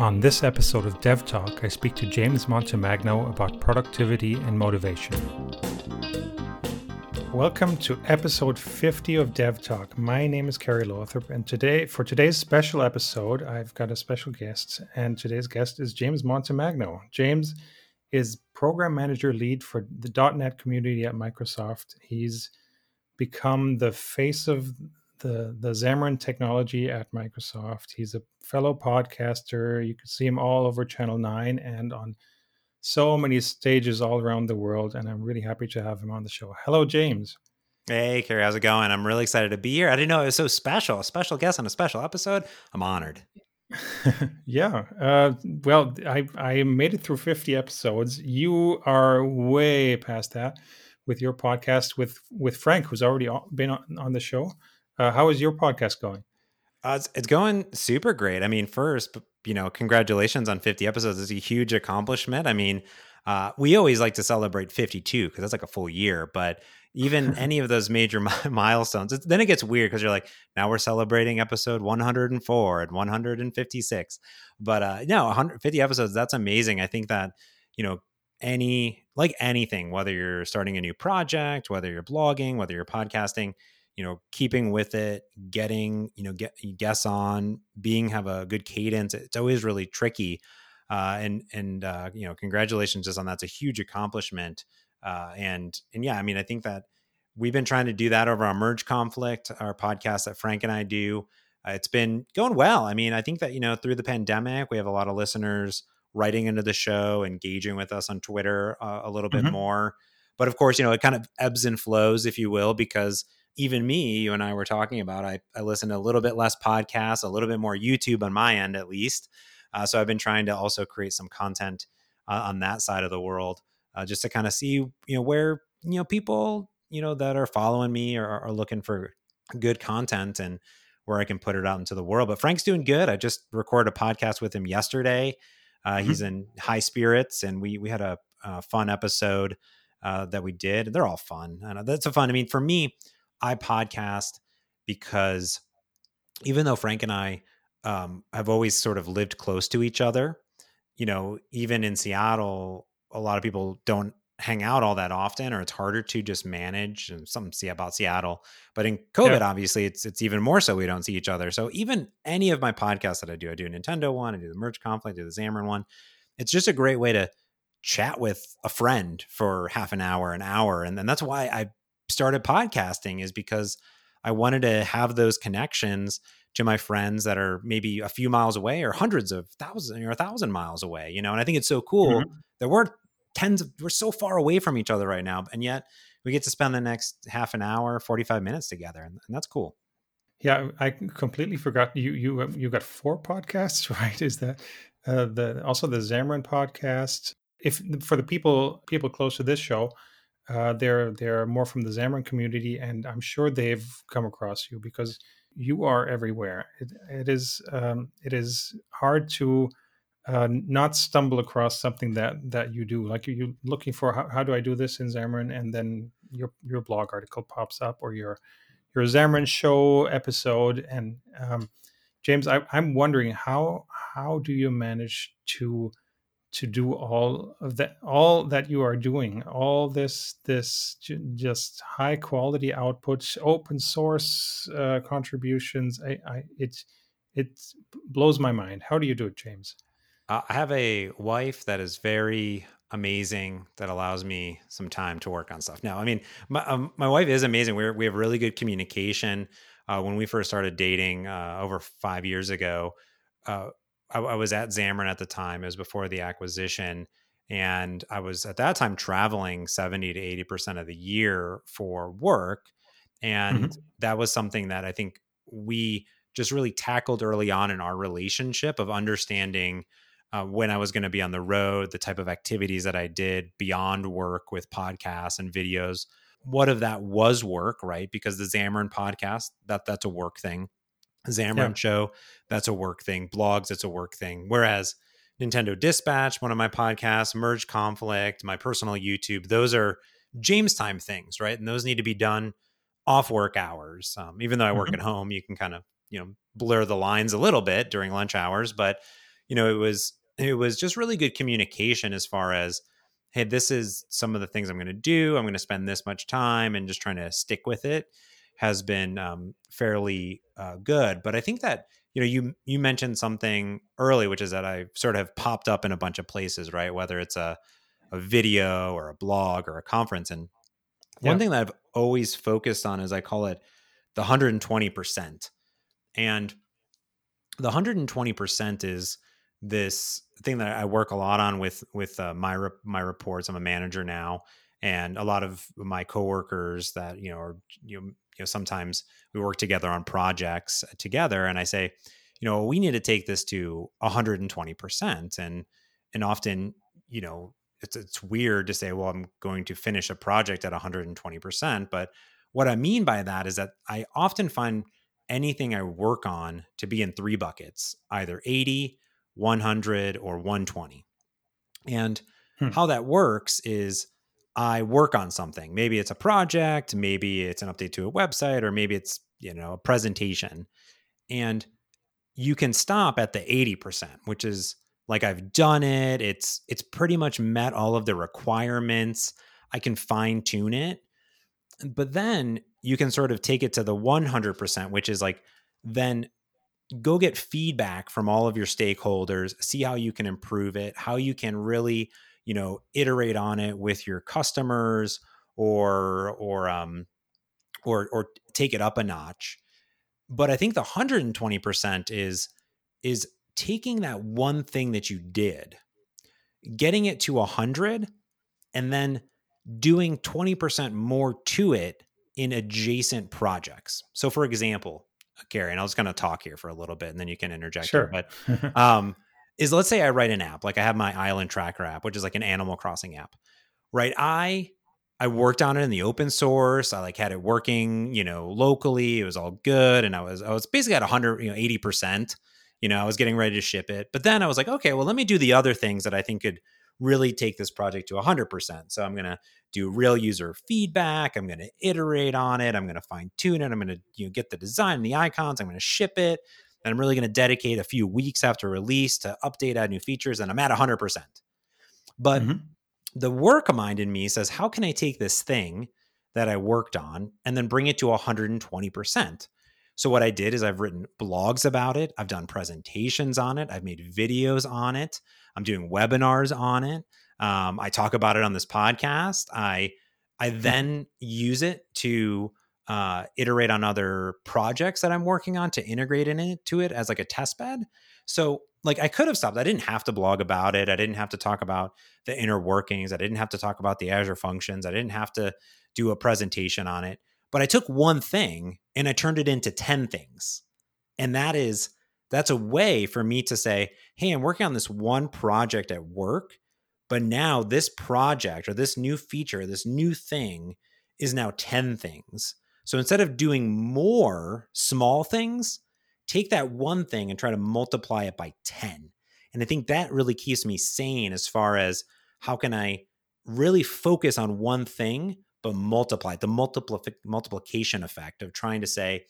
On this episode of Dev Talk, I speak to James Montemagno about productivity and motivation. Welcome to episode 50 of Dev Talk. My name is Kerry Lothrop, and today, for today's special episode, I've got a special guest, and today's guest is James Montemagno. James is program manager lead for the .NET community at Microsoft. He's become the face of the the Xamarin technology at Microsoft. He's a fellow podcaster. You can see him all over Channel Nine and on so many stages all around the world. And I'm really happy to have him on the show. Hello, James. Hey, Kerry, how's it going? I'm really excited to be here. I didn't know it was so special, a special guest on a special episode. I'm honored. yeah. Uh, well, I I made it through 50 episodes. You are way past that with your podcast with with Frank, who's already been on, on the show. Uh, how is your podcast going? Uh, it's, it's, going super great. I mean, first, you know, congratulations on 50 episodes. It's a huge accomplishment. I mean, uh, we always like to celebrate 52 because that's like a full year. But even any of those major milestones, then it gets weird because you're like, now we're celebrating episode 104 and 156. But uh, no, 150 episodes, that's amazing. I think that, you know, any, like anything, whether you're starting a new project, whether you're blogging, whether you're podcasting, you know keeping with it getting you know get guests on being have a good cadence it's always really tricky uh, and and uh, you know congratulations just on that's a huge accomplishment uh, and and yeah i mean i think that we've been trying to do that over our merge conflict our podcast that frank and i do uh, it's been going well i mean i think that you know through the pandemic we have a lot of listeners writing into the show engaging with us on twitter uh, a little bit mm-hmm. more but of course you know it kind of ebbs and flows if you will because even me, you and I were talking about, I, I listen to a little bit less podcasts, a little bit more YouTube on my end, at least. Uh, so I've been trying to also create some content uh, on that side of the world, uh, just to kind of see, you know, where you know people, you know, that are following me or are looking for good content and where I can put it out into the world. But Frank's doing good. I just recorded a podcast with him yesterday. Uh, mm-hmm. He's in high spirits, and we we had a, a fun episode uh, that we did. They're all fun, and that's a fun. I mean, for me, I podcast because even though Frank and I um, have always sort of lived close to each other, you know, even in Seattle, a lot of people don't hang out all that often, or it's harder to just manage. And some see about Seattle, but in COVID, yeah. obviously, it's it's even more so we don't see each other. So even any of my podcasts that I do, I do a Nintendo one, I do the Merge Conflict, I do the Xamarin one. It's just a great way to chat with a friend for half an hour, an hour, and then that's why I started podcasting is because I wanted to have those connections to my friends that are maybe a few miles away or hundreds of thousands or a thousand miles away, you know. And I think it's so cool mm-hmm. that we're tens of, we're so far away from each other right now, and yet we get to spend the next half an hour, forty five minutes together, and, and that's cool. Yeah, I completely forgot you you you got four podcasts, right? Is that uh, the also the Xamarin podcast? If for the people people close to this show, uh, they're they're more from the Xamarin community, and I'm sure they've come across you because you are everywhere. It, it is um, it is hard to uh, not stumble across something that that you do. Like you are looking for how, how do I do this in Xamarin, and then your your blog article pops up or your your Xamarin show episode. And um, James, I, I'm wondering how how do you manage to to do all of that all that you are doing all this this just high quality output open source uh, contributions I, I it it blows my mind. How do you do it james? I have a wife that is very amazing that allows me some time to work on stuff. Now i mean my, um, my wife is amazing. We we have really good communication. Uh, when we first started dating uh, over five years ago uh, I, I was at Xamarin at the time. It was before the acquisition. And I was at that time traveling 70 to 80% of the year for work. And mm-hmm. that was something that I think we just really tackled early on in our relationship of understanding uh, when I was going to be on the road, the type of activities that I did beyond work with podcasts and videos. What of that was work, right? Because the Xamarin podcast, that that's a work thing. Xamarin yeah. show, that's a work thing. Blogs, it's a work thing. Whereas Nintendo Dispatch, one of my podcasts, Merge Conflict, my personal YouTube, those are James time things, right? And those need to be done off work hours. Um, even though I work mm-hmm. at home, you can kind of, you know, blur the lines a little bit during lunch hours. But, you know, it was it was just really good communication as far as hey, this is some of the things I'm going to do. I'm going to spend this much time and just trying to stick with it has been um, fairly uh, good. But I think that you know you you mentioned something early, which is that I sort of popped up in a bunch of places, right? Whether it's a a video or a blog or a conference, and one thing that I've always focused on is I call it the 120 percent, and the 120 percent is this thing that I work a lot on with with uh, my re- my reports. I'm a manager now, and a lot of my coworkers that you know are you know, you know sometimes we work together on projects together, and I say, you know, we need to take this to 120 percent, and and often you know it's it's weird to say, well, I'm going to finish a project at 120 percent, but what I mean by that is that I often find anything I work on to be in three buckets, either 80 100 or 120. And hmm. how that works is I work on something. Maybe it's a project, maybe it's an update to a website, or maybe it's, you know, a presentation. And you can stop at the 80%, which is like I've done it. It's it's pretty much met all of the requirements. I can fine tune it. But then you can sort of take it to the 100%, which is like then go get feedback from all of your stakeholders see how you can improve it how you can really you know iterate on it with your customers or or um or or take it up a notch but i think the 120% is is taking that one thing that you did getting it to 100 and then doing 20% more to it in adjacent projects so for example Kerry, and I was going to talk here for a little bit, and then you can interject. Sure. Here, but um, is let's say I write an app, like I have my Island Tracker app, which is like an Animal Crossing app, right? I I worked on it in the open source. I like had it working, you know, locally. It was all good, and I was I was basically at 100, you know, 80 percent. You know, I was getting ready to ship it, but then I was like, okay, well, let me do the other things that I think could really take this project to 100%. So I'm going to do real user feedback. I'm going to iterate on it. I'm going to fine tune it. I'm going to you know, get the design, the icons. I'm going to ship it. And I'm really going to dedicate a few weeks after release to update, add new features. And I'm at 100%. But mm-hmm. the work mind in me says, how can I take this thing that I worked on and then bring it to 120%? So what I did is I've written blogs about it. I've done presentations on it. I've made videos on it. I'm doing webinars on it. Um, I talk about it on this podcast. I I hmm. then use it to uh, iterate on other projects that I'm working on to integrate in it to it as like a test bed. So like I could have stopped. I didn't have to blog about it. I didn't have to talk about the inner workings. I didn't have to talk about the Azure functions. I didn't have to do a presentation on it. But I took one thing and I turned it into 10 things. And that is, that's a way for me to say, hey, I'm working on this one project at work, but now this project or this new feature, this new thing is now 10 things. So instead of doing more small things, take that one thing and try to multiply it by 10. And I think that really keeps me sane as far as how can I really focus on one thing but multiply the multipli- multiplication effect of trying to say,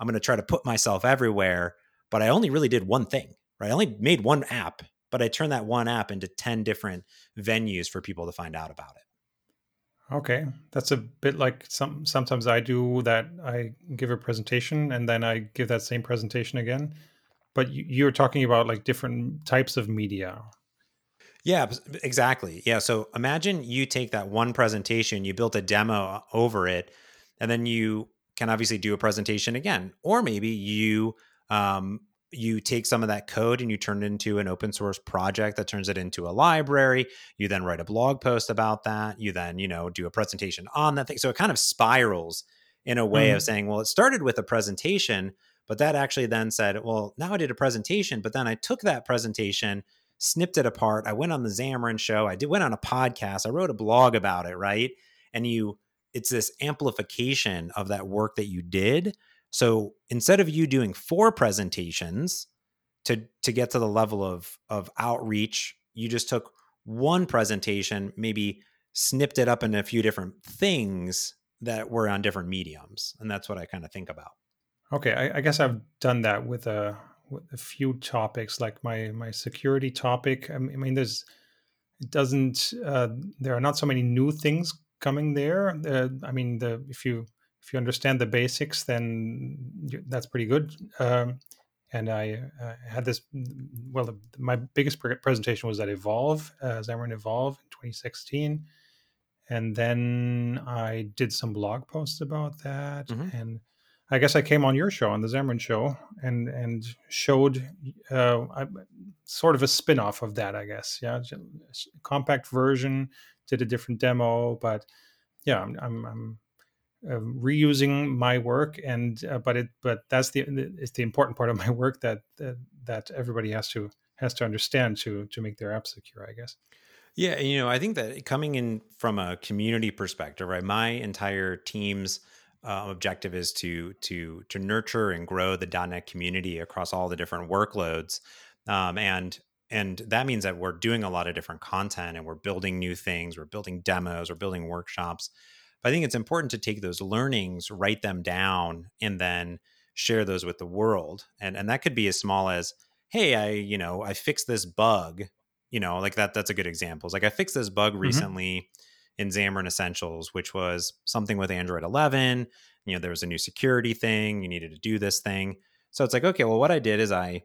I'm going to try to put myself everywhere, but I only really did one thing, right? I only made one app, but I turned that one app into 10 different venues for people to find out about it. Okay, that's a bit like some sometimes I do that I give a presentation and then I give that same presentation again. But you, are talking about like different types of media. Yeah, exactly. Yeah. So imagine you take that one presentation, you built a demo over it, and then you can obviously do a presentation again. Or maybe you um, you take some of that code and you turn it into an open source project that turns it into a library. You then write a blog post about that. You then, you know, do a presentation on that thing. So it kind of spirals in a way mm-hmm. of saying, well, it started with a presentation, but that actually then said, well, now I did a presentation, but then I took that presentation snipped it apart. I went on the Xamarin show. I did went on a podcast. I wrote a blog about it, right? And you it's this amplification of that work that you did. So instead of you doing four presentations to to get to the level of of outreach, you just took one presentation, maybe snipped it up into a few different things that were on different mediums. And that's what I kind of think about. Okay, I, I guess I've done that with a a few topics, like my my security topic. I mean, there's it doesn't. Uh, there are not so many new things coming there. Uh, I mean, the if you if you understand the basics, then you, that's pretty good. Um, and I uh, had this. Well, the, my biggest presentation was at Evolve, uh, Xamarin Evolve in 2016, and then I did some blog posts about that, mm-hmm. and I guess I came on your show, on the Xamarin show, and and showed uh, I, sort of a spin-off of that, I guess. Yeah, compact version, did a different demo, but yeah, I'm, I'm, I'm uh, reusing my work and uh, but it but that's the it's the important part of my work that, that that everybody has to has to understand to to make their app secure i guess. Yeah you know i think that coming in from a community perspective right my entire team's uh, objective is to to to nurture and grow the .NET community across all the different workloads, um, and and that means that we're doing a lot of different content and we're building new things, we're building demos, we're building workshops, but I think it's important to take those learnings, write them down, and then share those with the world. And and that could be as small as, hey, I, you know, I fixed this bug. You know, like that, that's a good example. It's like I fixed this bug mm-hmm. recently in Xamarin Essentials, which was something with Android 11. You know, there was a new security thing. You needed to do this thing. So it's like, okay, well, what I did is I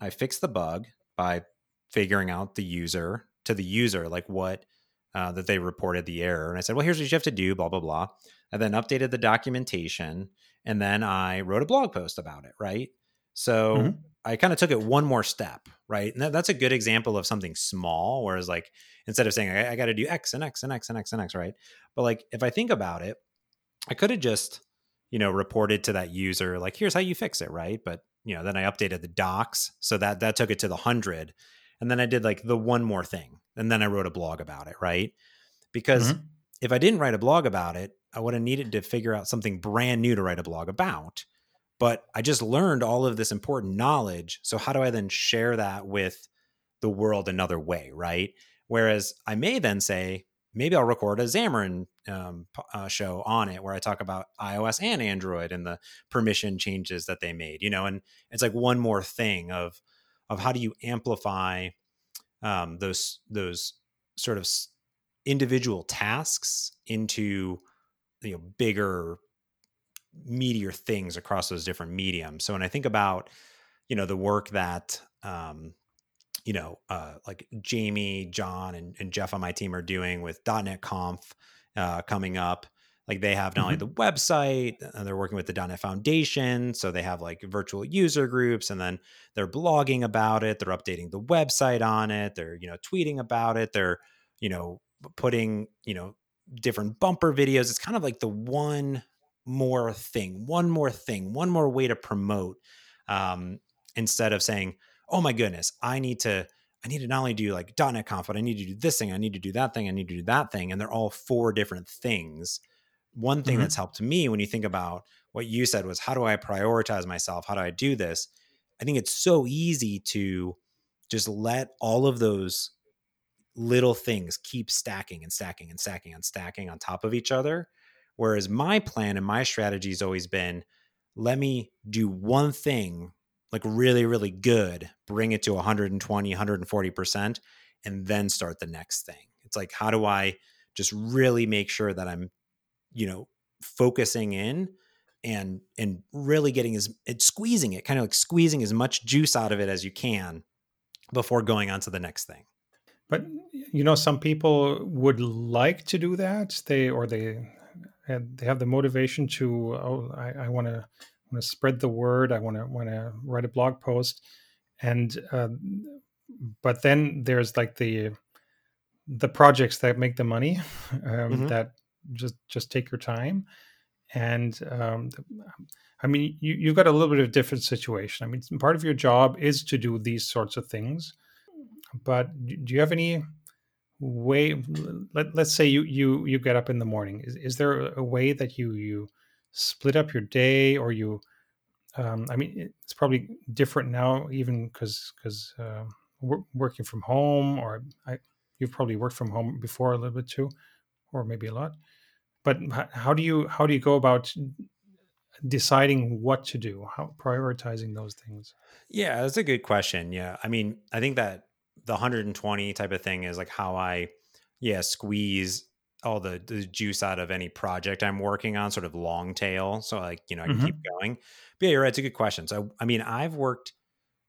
I fixed the bug by figuring out the user to the user, like what uh, that they reported the error. And I said, well, here's what you have to do, blah, blah, blah. I then updated the documentation and then I wrote a blog post about it, right? So mm-hmm. I kind of took it one more step, right? And that, that's a good example of something small, whereas like instead of saying I, I got to do X and X and X and X and X, right? But like if I think about it, I could have just, you know, reported to that user like, here's how you fix it, right? But you know, then I updated the docs, so that that took it to the hundred, and then I did like the one more thing, and then I wrote a blog about it, right? Because mm-hmm. if I didn't write a blog about it, I would have needed to figure out something brand new to write a blog about. But I just learned all of this important knowledge. So how do I then share that with the world another way, right? Whereas I may then say, maybe I'll record a Xamarin um, uh, show on it where I talk about iOS and Android and the permission changes that they made, you know, and it's like one more thing of of how do you amplify um, those those sort of individual tasks into you know bigger meteor things across those different mediums. So when i think about you know the work that um, you know uh, like jamie john and, and, jeff on my team are doing with .NET Conf uh, coming up like they have not mm-hmm. only the website uh, they're working with the .NET Foundation, so they have like virtual user groups, and then they're blogging about it. They're updating the website on it. They're you know tweeting about it. They're you know putting you know different bumper videos. It's kind of like the one more thing, one more thing, one more way to promote um, instead of saying, "Oh my goodness, I need to." I need to not only do like .NET Conf, but I need to do this thing, I need to do that thing, I need to do that thing, and they're all four different things one thing mm-hmm. that's helped me when you think about what you said was how do I prioritize myself? How do I do this? I think it's so easy to just let all of those little things keep stacking and stacking and stacking and stacking on top of each other. Whereas my plan and my strategy has always been let me do one thing like really, really good, bring it to 120, 140%, and then start the next thing. It's like, how do I just really make sure that I'm you know focusing in and and really getting as it's squeezing it kind of like squeezing as much juice out of it as you can before going on to the next thing. But you know some people would like to do that. They or they they have the motivation to oh i want to want to spread the word. I want to want to write a blog post. And uh, but then there's like the the projects that make the money um, mm-hmm. that just just take your time and um, i mean you, you've got a little bit of a different situation. I mean part of your job is to do these sorts of things but do you have any way let, let's say you you you get up in the morning. Is, is there a way that you you split up your day or you um, i mean it's probably different now even because because uh, working from home or I, you've probably worked from home before a little bit too or maybe a lot but how do you how do you go about deciding what to do, how prioritizing those things? Yeah, that's a good question. Yeah. I mean, I think that the 120 type of thing is like how I, yeah, squeeze all the, the juice out of any project I'm working on, sort of long tail. So like, you know, I can mm-hmm. keep going. But yeah, you're right. It's a good question. So, I mean, I've worked,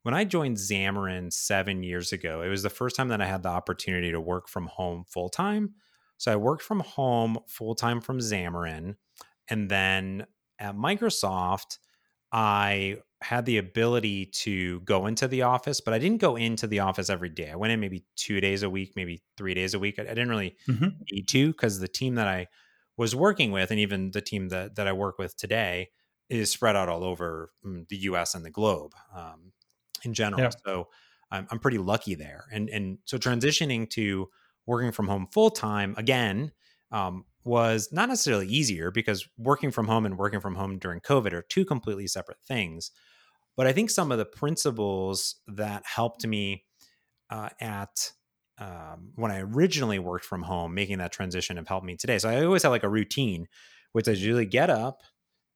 when I joined Xamarin seven years ago, it was the first time that I had the opportunity to work from home full time. So I worked from home full time from Xamarin. And then at Microsoft, I had the ability to go into the office, but I didn't go into the office every day. I went in maybe two days a week, maybe three days a week. I, I didn't really mm-hmm. need to because the team that I was working with, and even the team that that I work with today, is spread out all over mm, the U.S. and the globe um, in general. Yeah. So I'm, I'm pretty lucky there. And and so transitioning to working from home full time again um, was not necessarily easier because working from home and working from home during COVID are two completely separate things. But I think some of the principles that helped me uh, at um, when I originally worked from home, making that transition have helped me today. So I always have like a routine, which is usually get up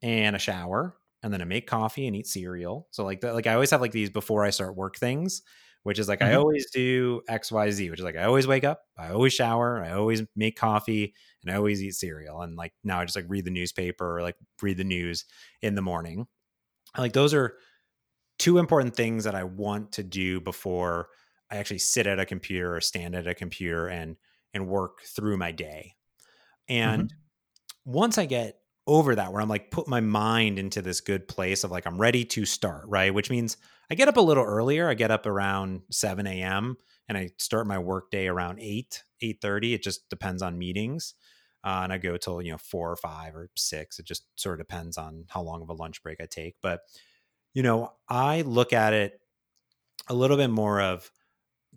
and a shower, and then I make coffee and eat cereal. So like the, like I always have like these before I start work things, which is like mm-hmm. I always do X Y Z, which is like I always wake up, I always shower, I always make coffee, and I always eat cereal. And like now I just like read the newspaper or like read the news in the morning. like those are two important things that I want to do before I actually sit at a computer or stand at a computer and and work through my day. And mm-hmm. once I get over that where I'm like put my mind into this good place of like I'm ready to start, right? Which means I get up a little earlier. I get up around 7 a.m. and I start my work day around 8, 8:30. It just depends on meetings. Uh, and I go till you know four or five or six. It just sort of depends on how long of a lunch break I take. But you know, I look at it a little bit more of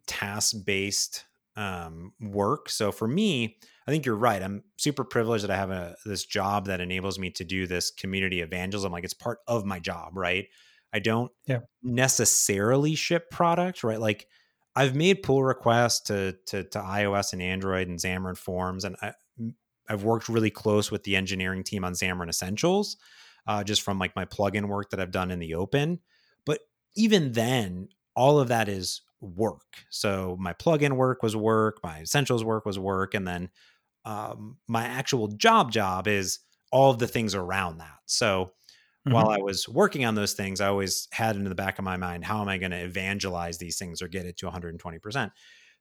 task based um, work. So for me, I think you're right. I'm super privileged that I have a this job that enables me to do this community evangelism. Like it's part of my job, right? I don't yeah. necessarily ship product, right? Like I've made pull requests to, to to iOS and Android and Xamarin Forms, and I, I've worked really close with the engineering team on Xamarin Essentials, uh, just from like my plugin work that I've done in the open. But even then, all of that is work. So my plugin work was work, my essentials work was work, and then um, my actual job job is all of the things around that. So mm-hmm. while I was working on those things, I always had in the back of my mind, how am I going to evangelize these things or get it to 120%?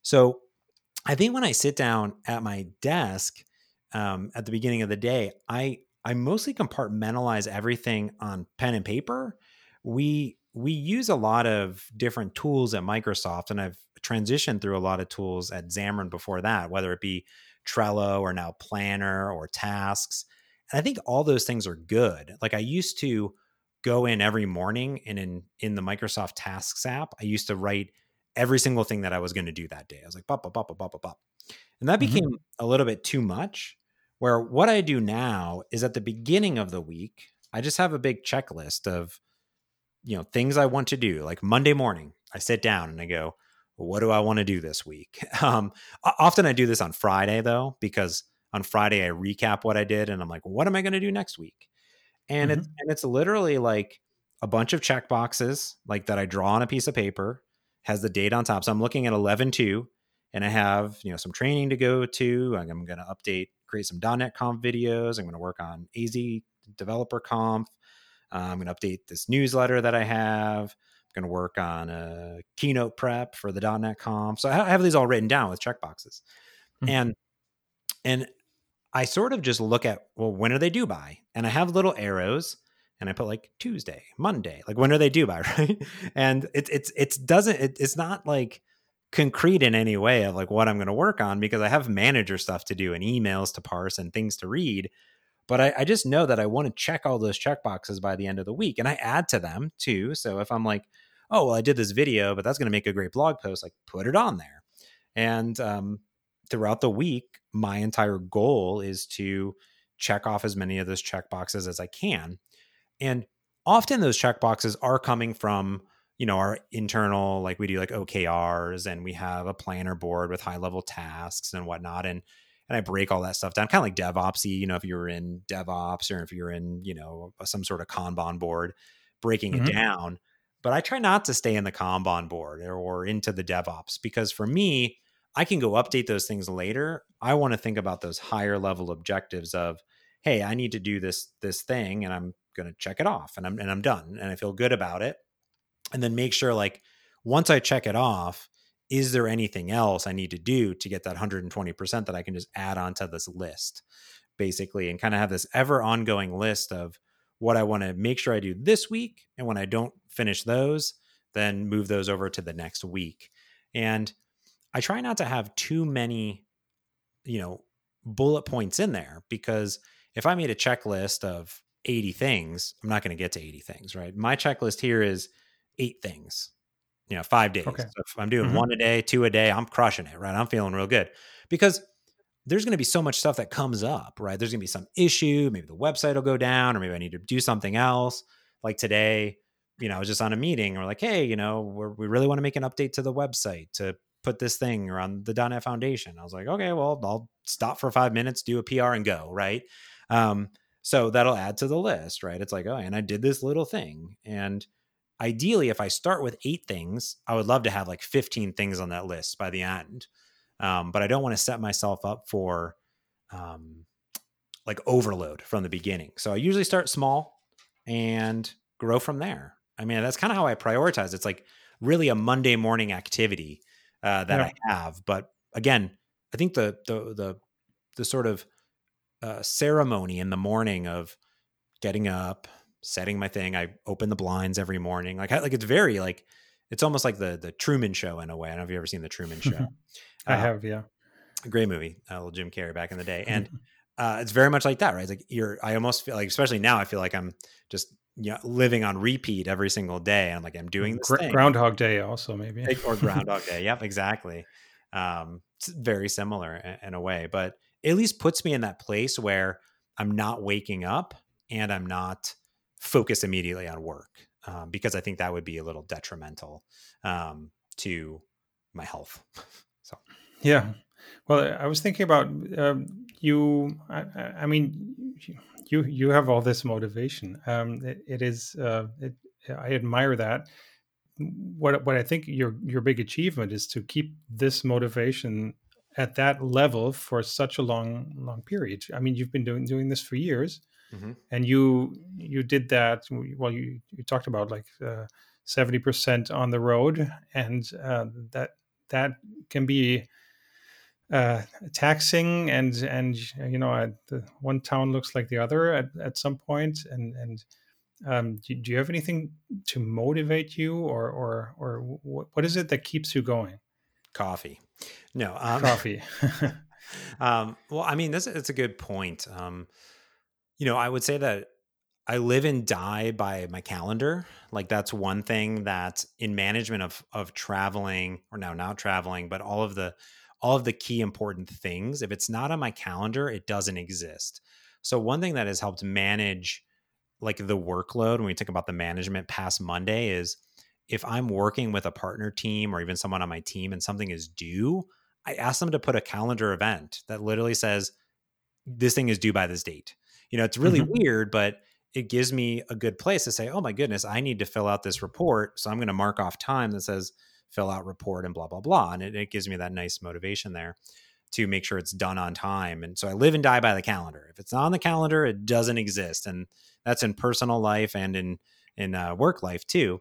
So I think when I sit down at my desk um, at the beginning of the day, I I mostly compartmentalize everything on pen and paper. We we use a lot of different tools at Microsoft, and I've transitioned through a lot of tools at Xamarin before that, whether it be Trello or now Planner or Tasks. And I think all those things are good. Like I used to go in every morning and in in the Microsoft Tasks app, I used to write every single thing that I was going to do that day. I was like, bop, bop, bop, bop, bop, bop. And that mm-hmm. became a little bit too much. Where what I do now is at the beginning of the week, I just have a big checklist of, you know, things I want to do. Like Monday morning, I sit down and I go, what do I want to do this week? Um, often I do this on Friday though, because on Friday I recap what I did and I'm like, what am I going to do next week? And mm-hmm. it's and it's literally like a bunch of check boxes like that I draw on a piece of paper, has the date on top. So I'm looking at 11 2 and I have, you know, some training to go to. I'm going to update create some .NET Conf videos. I'm going to work on AZ Developer Conf. Uh, I'm going to update this newsletter that I have. Going to work on a keynote prep for the .NET Conf. So I have these all written down with checkboxes, mm-hmm. and and I sort of just look at well, when are they due by? And I have little arrows, and I put like Tuesday, Monday, like when are they due by, right? And it, it's it's doesn't it, it's not like concrete in any way of like what I'm going to work on because I have manager stuff to do and emails to parse and things to read. But I, I just know that I want to check all those check boxes by the end of the week and I add to them too. So if I'm like, oh, well, I did this video, but that's going to make a great blog post, like put it on there. And um, throughout the week, my entire goal is to check off as many of those check boxes as I can. And often those check boxes are coming from you know our internal like we do like okrs and we have a planner board with high level tasks and whatnot and and I break all that stuff down, kind of like DevOpsy. You know, if you're in DevOps or if you're in you know some sort of Kanban board, breaking mm-hmm. it down. But I try not to stay in the Kanban board or, or into the DevOps because for me, I can go update those things later. I want to think about those higher level objectives of, hey, I need to do this this thing, and I'm going to check it off, and I'm and I'm done, and I feel good about it, and then make sure like once I check it off, is there anything else I need to do to get that 120% that I can just add onto this list, basically, and kind of have this ever ongoing list of what I want to make sure I do this week. And when I don't finish those, then move those over to the next week. And I try not to have too many, you know, bullet points in there because if I made a checklist of 80 things, I'm not going to get to 80 things, right? My checklist here is eight things you know, five days. Okay. So if I'm doing mm-hmm. one a day, two a day, I'm crushing it, right? I'm feeling real good because there's going to be so much stuff that comes up, right? There's going to be some issue. Maybe the website will go down, or maybe I need to do something else. Like today, you know, I was just on a meeting and we're like, hey, you know, we really want to make an update to the website to put this thing around the .NET Foundation. I was like, okay, well, I'll stop for five minutes, do a PR, and go, right? Um, so that'll add to the list, right? It's like, oh, and I did this little thing, and ideally, if I start with eight things, I would love to have like 15 things on that list by the end. Um, but I don't want to set myself up for um, like overload from the beginning. So I usually start small and grow from there. I mean, that's kind of how I prioritize. It's like really a Monday morning activity uh, that yeah. I have. But again, I think the the the the sort of uh, ceremony in the morning of getting up, setting my thing. I open the blinds every morning. Like like it's very like it's almost like the the Truman Show in a way. I don't know if you've ever seen the Truman Show. I uh, have, yeah. Great movie, a little Jim Carrey back in the day, and uh, it's very much like that, right? It's like you're. I almost feel like, especially now, I feel like I'm just you know, living on repeat every single day. And I'm like, I'm doing this Gr- Groundhog Day, also maybe, or Groundhog Day. Yep, exactly. Um, it's very similar in, in a way, but it at least puts me in that place where I'm not waking up and I'm not focus immediately on work um, because I think that would be a little detrimental um, to my health. so, yeah. Well, I was thinking about um, you. I, I, mean, you you have all this motivation. Um, it, it is. Uh, it, I admire that. What what I think your your big achievement is to keep this motivation at that level for such a long long period. I mean, you've been doing doing this for years, mm-hmm. and you you did that well you you talked about like uh, 70% on the road and uh, that that can be uh, taxing and and you know the one town looks like the other at, at some point and and um, do, do, you have anything to motivate you or or or what is it that keeps you going? Coffee. No um, coffee. um, well i mean this it's a good point. Um, you know, I would say that I live and die by my calendar. Like that's one thing that in management of of traveling or now not traveling, but all of the all of the key important things, if it's not on my calendar, it doesn't exist. So one thing that has helped manage like the workload when we talk about the management past Monday is if I'm working with a partner team or even someone on my team and something is due, I ask them to put a calendar event that literally says this thing is due by this date. You know, it's really mm-hmm. weird, but it gives me a good place to say, oh my goodness, I need to fill out this report. So I'm going to mark off time that says fill out report and blah, blah, blah. And it, it, gives me that nice motivation there to make sure it's done on time. And so I live and die by the calendar. If it's not on the calendar, it doesn't exist. And that's in personal life and in, in uh, work life too.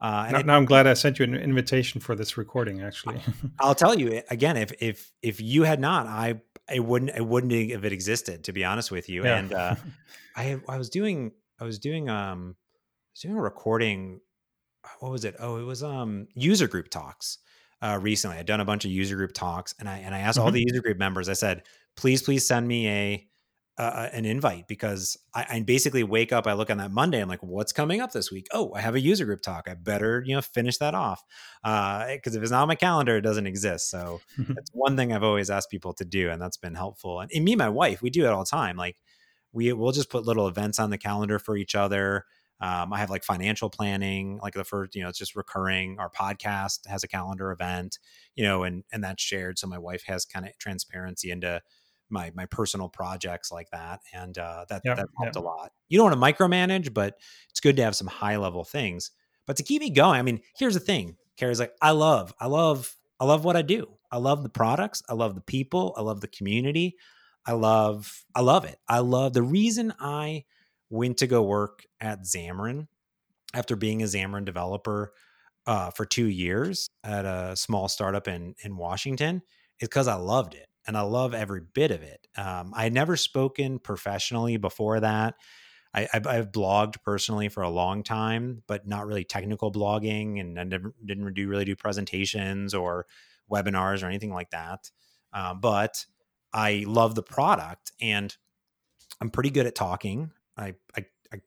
Uh, and now, it, now, I'm glad I sent you an invitation for this recording. Actually, I'll tell you again. If if if you had not, I it wouldn't it wouldn't have it existed to be honest with you. Yeah. And uh, I I was doing I was doing um I was doing a recording. What was it? Oh, it was um user group talks. Uh, recently, I'd done a bunch of user group talks, and I and I asked mm-hmm. all the user group members. I said, "Please, please send me a uh, an invite because I, I, basically wake up, I look on that Monday, I'm like, what's coming up this week? Oh, I have a user group talk. I better, you know, finish that off. Because uh, if it's not on my calendar, it doesn't exist. So that's one thing I've always asked people to do, and that's been helpful. And, and me and my wife, we do it all the time. Like we we'll just put little events on the calendar for each other. Um, I have like financial planning, like the first, you know, it's just recurring. Our podcast has a calendar event, you know, and and that's shared. So my wife has kind of transparency into my my personal projects like that, and uh, that Yep, that helped yep. a lot. You don't want to micromanage, but it's good to have some high level things. But to keep me going, I mean, here's the thing. Kerry's like, I love, I love, I love what I do. I love the products. I love the people. I love the community. I love, I love it. I love the reason I went to go work at Xamarin after being a Xamarin developer uh, for two years at a small startup in in Washington is because I loved it and I love every bit of it. Um, I had never spoken professionally before that. I, I've, I've blogged personally for a long time, but not really technical blogging, and I never didn't do really do presentations or webinars or anything like that. Um, but I love the product, and I'm pretty good at talking. I, I, I,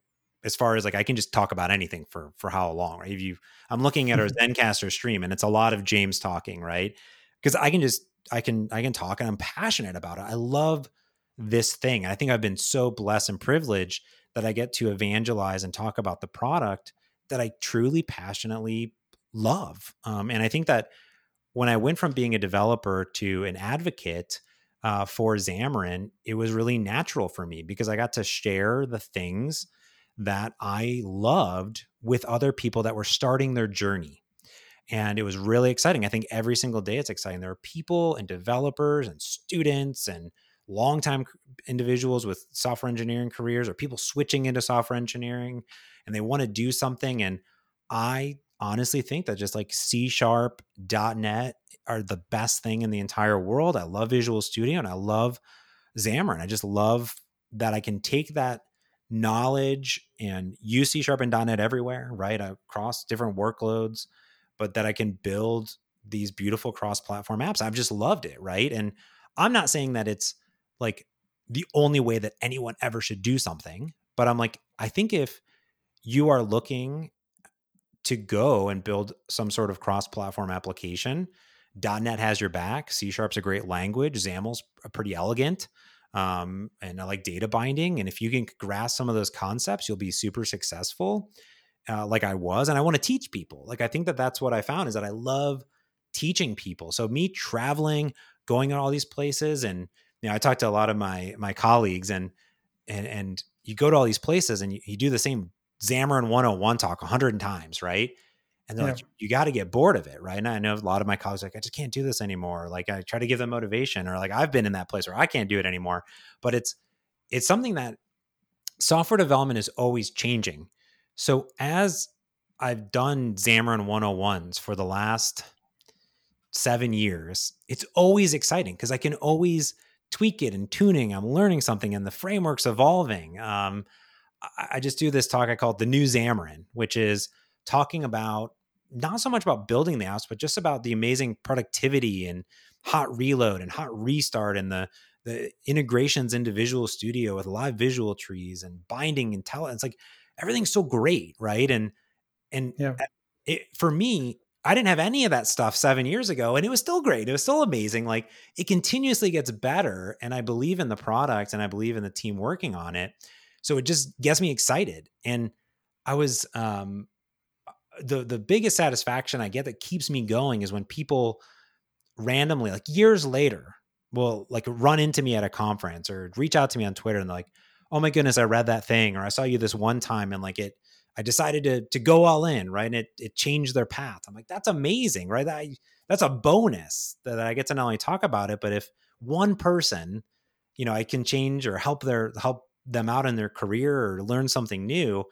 as far as like I can just talk about anything for for how long, right? If you, I'm looking at our Zencastr stream, and it's a lot of James talking, right? Because I can just I can I can talk, and I'm passionate about it. I love this thing. I think I've been so blessed and privileged that I get to evangelize and talk about the product that I truly passionately love. Um, and I think that when I went from being a developer to an advocate uh, for Xamarin, it was really natural for me because I got to share the things that I loved with other people that were starting their journey. And it was really exciting. I think every single day it's exciting. There are people and developers and students and longtime individuals with software engineering careers or people switching into software engineering and they want to do something. And I honestly think that just like C sharp, .NET are the best thing in the entire world. I love Visual Studio and I love Xamarin. I just love that I can take that knowledge and use C sharp and .NET everywhere, right? Across different workloads, but that I can build these beautiful cross-platform apps. I've just loved it, right? And I'm not saying that it's like the only way that anyone ever should do something, but I'm like, I think if you are looking to go and build some sort of cross-platform application, .NET has your back. C Sharp's a great language. XAML's pretty elegant. Um, and I like data binding. And if you can grasp some of those concepts, you'll be super successful, uh, like I was. And I want to teach people. Like I think that that's what I found is that I love teaching people. So me traveling, going on all these places, and you know, I talked to a lot of my my colleagues, and and and you go to all these places, and you, you do the same Xamarin 101 talk a 100 times, right? And they're Yeah. like, you got to get bored of it, right? And I know a lot of my colleagues are like, I just can't do this anymore. Like I try to give them motivation, or like I've been in that place where I can't do it anymore. But it's it's something that software development is always changing. So as I've done Xamarin 101s for the last seven years, it's always exciting because I can always tweak it and tuning. I'm learning something and the framework's evolving. Um, I, I just do this talk I call it the new Xamarin, which is talking about not so much about building the apps, but just about the amazing productivity and hot reload and hot restart and the the integrations into Visual Studio with live visual trees and binding it's like everything's so great, right? And and Yeah. it, for me, I didn't have any of that stuff seven years ago, and it was still great. It was still amazing. Like it continuously gets better, and I believe in the product and I believe in the team working on it. So it just gets me excited. And I was um, the the biggest satisfaction I get that keeps me going is when people randomly, like years later, will like run into me at a conference or reach out to me on Twitter and they're like, "Oh my goodness, I read that thing," or "I saw you this one time," and like it, I decided to to go all in, right? And it it changed their path. I'm like, that's amazing, right? That that's a bonus that I get to not only talk about it, but if one person, you know, I can change or help their help them out in their career or learn something new,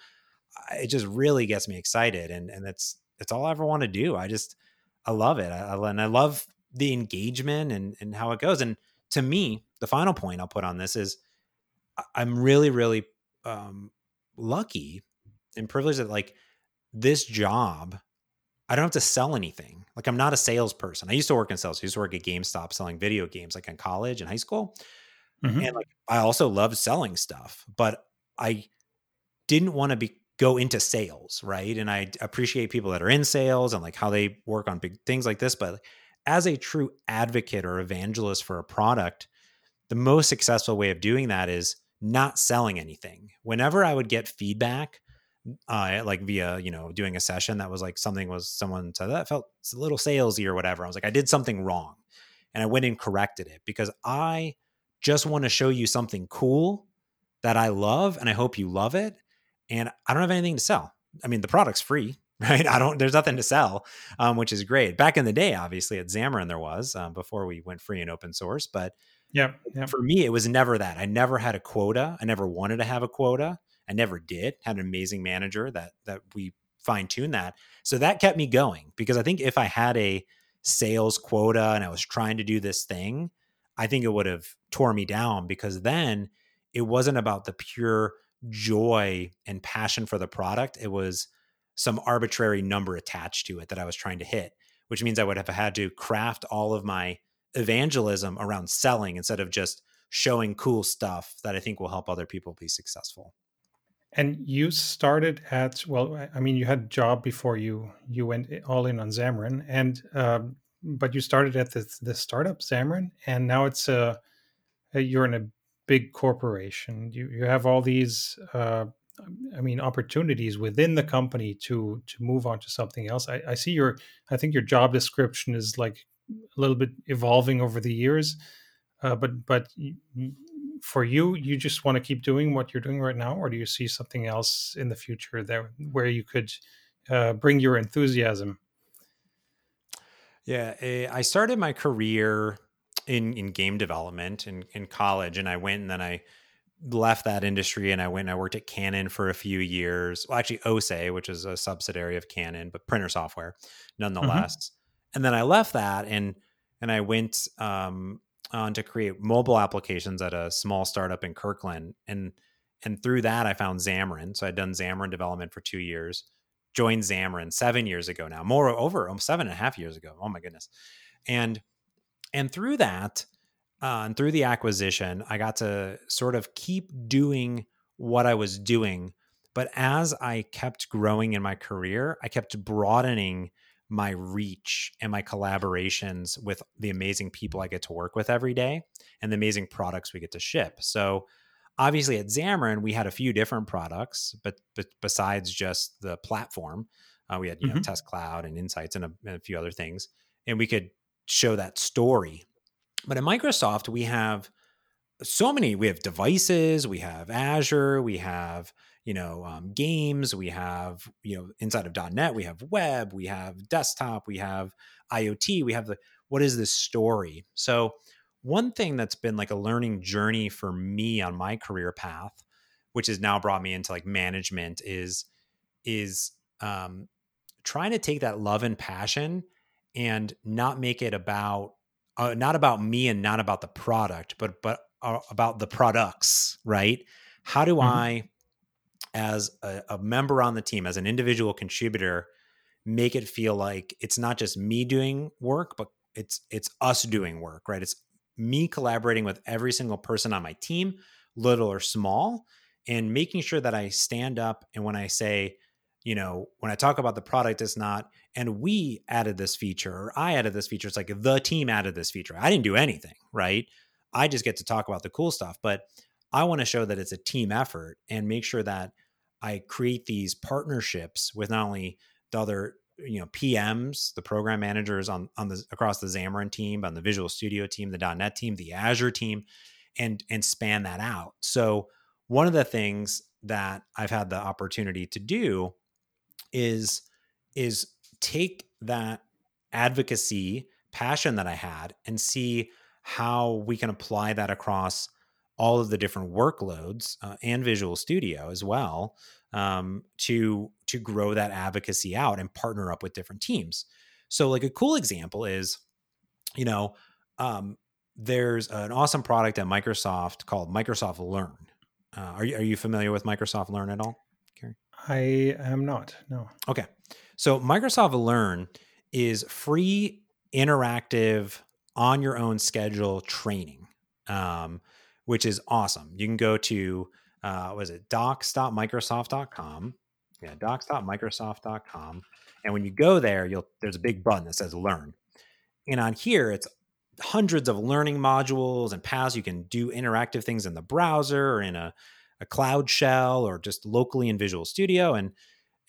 it just really gets me excited, and and that's that's all I ever want to do. I just I love it, I, I, and I love the engagement and and how it goes. And to me, the final point I'll put on this is I- I'm really really um, lucky and privileged that like this job. I don't have to sell anything. Like I'm not a salesperson. I used to work in sales. I used to work at GameStop selling video games, like in college and high school. Mhm. And like I also loved selling stuff, but I didn't want to be go into sales, right? And I appreciate people that are in sales and like how they work on big things like this, but as a true advocate or evangelist for a product, the most successful way of doing that is not selling anything. Whenever I would get feedback, uh, like via you know doing a session that was like something was someone said that felt a little salesy or whatever. I was like, I did something wrong, and I went and corrected it because I just want to show you something cool that I love and I hope you love it. And I don't have anything to sell. I mean, the product's free, right? I don't, there's nothing to sell, um, which is great. Back in the day, obviously at Xamarin, there was um, before we went free and open source. But yeah, for me, it was never that. I never had a quota. I never wanted to have a quota. I never did. Had an amazing manager that that we fine tune that. So that kept me going because I think if I had a sales quota and I was trying to do this thing, I think it would have tore me down because then it wasn't about the pure joy and passion for the product. It was some arbitrary number attached to it that I was trying to hit, which means I would have had to craft all of my evangelism around selling instead of just showing cool stuff that I think will help other people be successful. And you started at well, I mean, you had a job before you you went all in on Xamarin, and um, but you started at the the startup Xamarin, and now it's a, a you're in a big corporation. You you have all these, uh, I mean, opportunities within the company to to move on to something else. I, I see your, I think your job description is like a little bit evolving over the years, uh, but but for you, you just want to keep doing what you're doing right now, or do you see something else in the future there where you could uh, bring your enthusiasm? Yeah, eh, I started my career in in game development in in college, and I went and then I left that industry and I went and I worked at Canon for a few years. Well, actually, Océ, which is a subsidiary of Canon, but printer software, mm-hmm. nonetheless. Mm-hmm. And then I left that and and I went um, on to create mobile applications at a small startup in Kirkland. And and through that, I found Xamarin. So I'd done Xamarin development for two years. Joined Xamarin seven years ago now, more over almost seven and a half years ago. Oh my goodness! And and through that, uh, and through the acquisition, I got to sort of keep doing what I was doing. But as I kept growing in my career, I kept broadening my reach and my collaborations with the amazing people I get to work with every day and the amazing products we get to ship. So, obviously, at Xamarin, we had a few different products, but, but besides just the platform, uh, we had you mm-hmm. know Test Cloud and Insights and a, and a few other things, and we could show that story. But at Microsoft, we have so many. We have devices, we have Azure, we have you know um, games we have you know inside of .NET we have web we have desktop we have iot we have the what is this story so one thing that's been like a learning journey for me on my career path which has now brought me into like management is is um trying to take that love and passion and not make it about uh, not about me and not about the product but but uh, about the products right how do mm-hmm. i as a, a member on the team, as an individual contributor, make it feel like it's not just me doing work, but it's it's us doing work, right? It's me collaborating with every single person on my team, little or small, and making sure that I stand up and when I say, you know, when I talk about the product, it's not, and we added this feature or I added this feature. It's like the team added this feature. I didn't do anything, right? I just get to talk about the cool stuff. But I want to show that it's a team effort and make sure that I create these partnerships with not only the other you know PMs, the program managers on on the across the Xamarin team, on the Visual Studio team, the .NET team, the Azure team, and and span that out. So one of the things that I've had the opportunity to do is is take that advocacy passion that I had and see how we can apply that across all of the different workloads uh, and Visual Studio as well um, to to grow that advocacy out and partner up with different teams. So, like a cool example is, you know, um, there's an awesome product at Microsoft called Microsoft Learn. Uh, are you are you familiar with Microsoft Learn at all, Kerry? I am not. No. Okay, so Microsoft Learn is free, interactive, on your own schedule training. Um, which is awesome. You can go to uh, was it docs.microsoft.com? Yeah, docs.microsoft.com. And when you go there, you'll there's a big button that says learn. And on here, it's hundreds of learning modules and paths. You can do interactive things in the browser or in a, a cloud shell or just locally in Visual Studio. And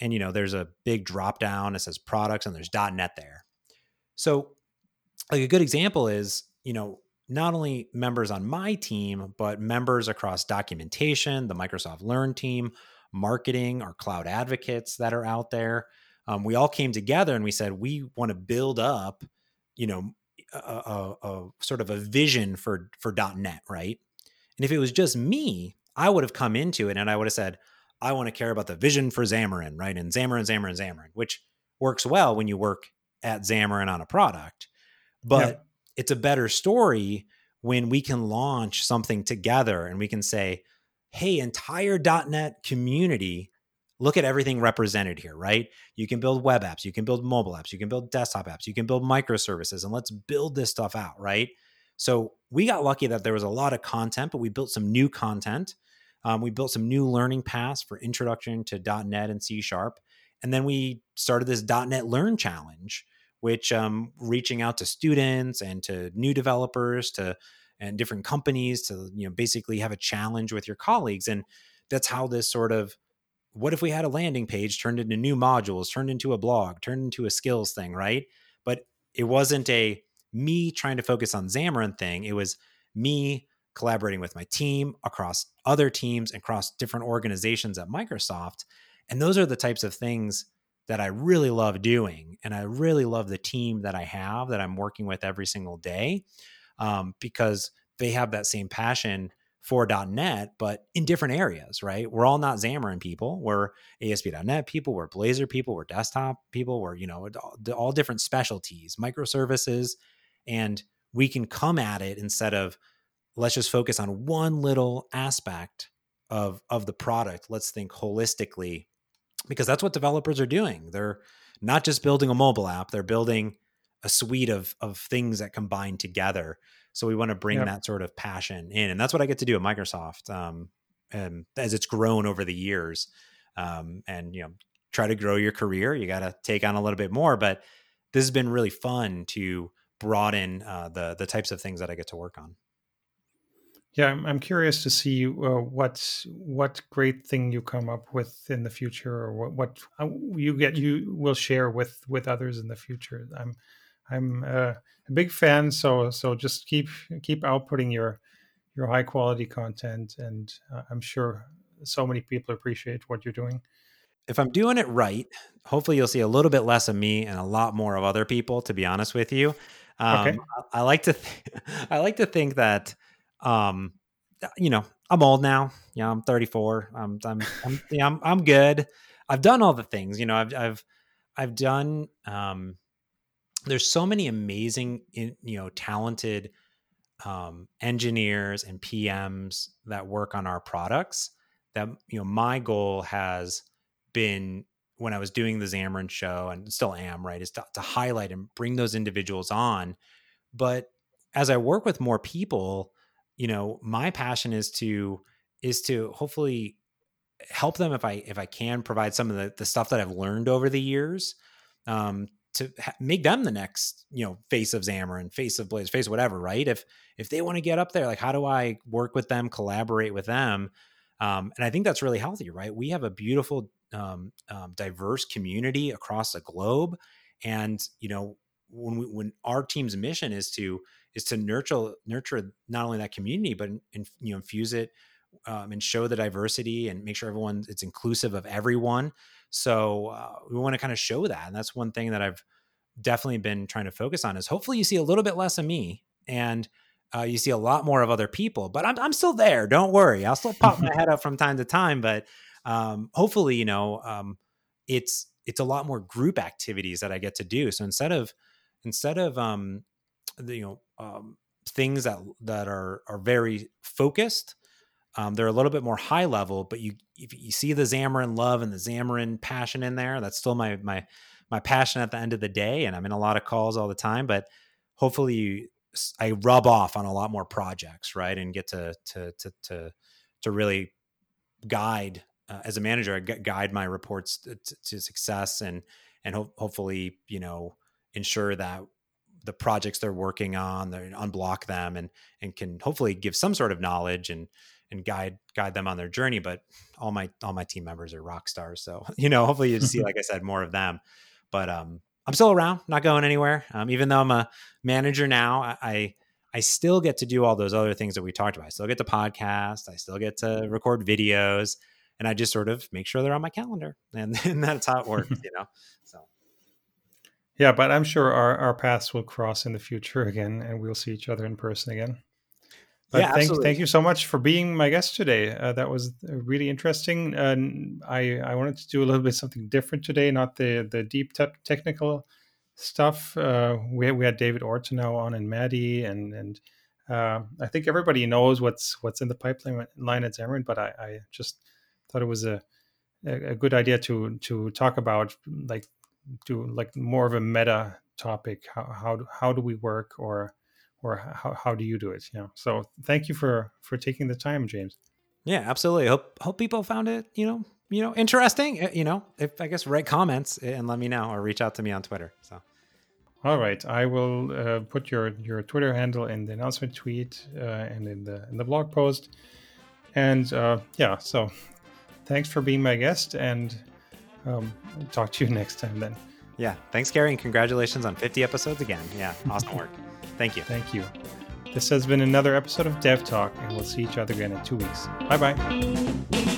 and you know, there's a big drop down that says products and there's .NET there. So like a good example is, you know, not only members on my team, but members across documentation, the Microsoft Learn team, marketing, our cloud advocates that are out there. Um, we all came together and we said we want to build up, you know, a, a, a, sort of a vision for for .NET, right? And if it was just me, I would have come into it and I would have said, I want to care about the vision for Xamarin, right? And Xamarin, Xamarin, Xamarin, which works well when you work at Xamarin on a product. But. It's a better story when we can launch something together and we can say, hey, entire .NET community, look at everything represented here, right? You can build web apps, you can build mobile apps, you can build desktop apps, you can build microservices, and let's build this stuff out, right? So we got lucky that there was a lot of content, but we built some new content. Um, we built some new learning paths for introduction to .NET and C Sharp, and then we started this .NET Learn Challenge, which um, reaching out to students and to new developers to and different companies to you know basically have a challenge with your colleagues and that's how this sort of what if we had a landing page turned into new modules turned into a blog turned into a skills thing right? But it wasn't a me trying to focus on xamarin thing it was me collaborating with my team across other teams across different organizations at microsoft and those are the types of things that I really love doing. And I really love the team that I have that I'm working with every single day um, because they have that same passion for .NET, but in different areas, right? We're all not Xamarin people. We're ASP.NET people. We're Blazor people. We're desktop people. We're, you know, all different specialties, microservices. And we can come at it instead of let's just focus on one little aspect of, of the product. Let's think holistically because that's what developers are doing. They're not just building a mobile app, they're building a suite of of things that combine together. So we want to bring yep. that sort of passion in, and that's what I get to do at Microsoft. Um, and as it's grown over the years, um, and you know, try to grow your career, you got to take on a little bit more. But this has been really fun to broaden uh, the the types of things that I get to work on. Yeah, I'm, I'm curious to see uh, what what great thing you come up with in the future, or what what uh, you get you will share with with others in the future. I'm I'm uh, a big fan, so so just keep keep outputting your your high quality content, and uh, I'm sure so many people appreciate what you're doing. If I'm doing it right, hopefully you'll see a little bit less of me and a lot more of other people. To be honest with you, um, okay. I, I like to th- I like to think that um, you know, I'm old now. Know, I'm 34. I'm, I'm, I'm, yeah, I'm, I'm good. I've done all the things. You know, I've, I've, I've done. Um, there's so many amazing, you know, talented um, engineers and PMs that work on our products. That you know, my goal has been when I was doing the Xamarin show and still am right is to, to highlight and bring those individuals on. But as I work with more people, you know my passion is to is to hopefully help them if i if i can provide some of the, the stuff that i've learned over the years um, to ha- make them the next you know face of xamarin face of Blazor face of whatever right? If if they want to get up there like how do i work with them collaborate with them? Um, and i think that's really healthy right? We have a beautiful um, um, diverse community across the globe and you know when we, when our team's mission is to is to nurture nurture not only that community but in, you know infuse it um, and show the diversity and make sure everyone it's inclusive of everyone. So uh, we want to kind of show that and that's one thing that i've definitely been trying to focus on is hopefully you see a little bit less of me and uh, you see a lot more of other people but i'm, I'm still there don't worry. I'll still pop my head up from time to time but um, hopefully you know um, it's it's a lot more group activities that i get to do. So instead of instead of um, the, you know um, things that that are are very focused. Um, they're a little bit more high level, but you if you see the Xamarin love and the Xamarin passion in there, that's still my my my passion at the end of the day. And I'm in a lot of calls all the time, but hopefully you, I rub off on a lot more projects, right, and get to to to to to really guide uh, as a manager, I guide my reports to, to success and and ho- hopefully you know ensure that the projects they're working on, they unblock them and and can hopefully give some sort of knowledge and and guide guide them on their journey. But all my all my team members are rock stars, so you know hopefully you see like I said more of them. But um, I'm still around, not going anywhere. Um, even though I'm a manager now, I I still get to do all those other things that we talked about. I still get to podcast, I still get to record videos, and I just sort of make sure they're on my calendar. And, and that's how it works, you know. So yeah, but I'm sure our, our paths will cross in the future again and we'll see each other in person again. But yeah, thank, thank you so much for being my guest today. Uh, that was uh, really interesting. And I, I wanted to do a little bit something different today, not the, the deep te- technical stuff. Uh, we, we had David Ortinau on and Maddie, and, and uh, I think everybody knows what's what's in the pipeline line at Xamarin, but I, I just thought it was a, a good idea to to talk about like do like more of a meta topic. How, how, how do we work or or how, how do you do it you know? So thank you for for taking the time james. Yeah absolutely. Hope hope people found it you know you know interesting eh, you know if i guess write comments and let me know or reach out to me on twitter so. All right. I will uh, put your your twitter handle in the announcement tweet uh, and in the in the blog post. And uh, yeah so thanks for being my guest and um, talk to you next time then yeah thanks Kerry and congratulations on 50 episodes again yeah awesome work Thank you. Thank you. This has been another episode of Dev Talk, and we'll see each other again in two weeks. Bye bye.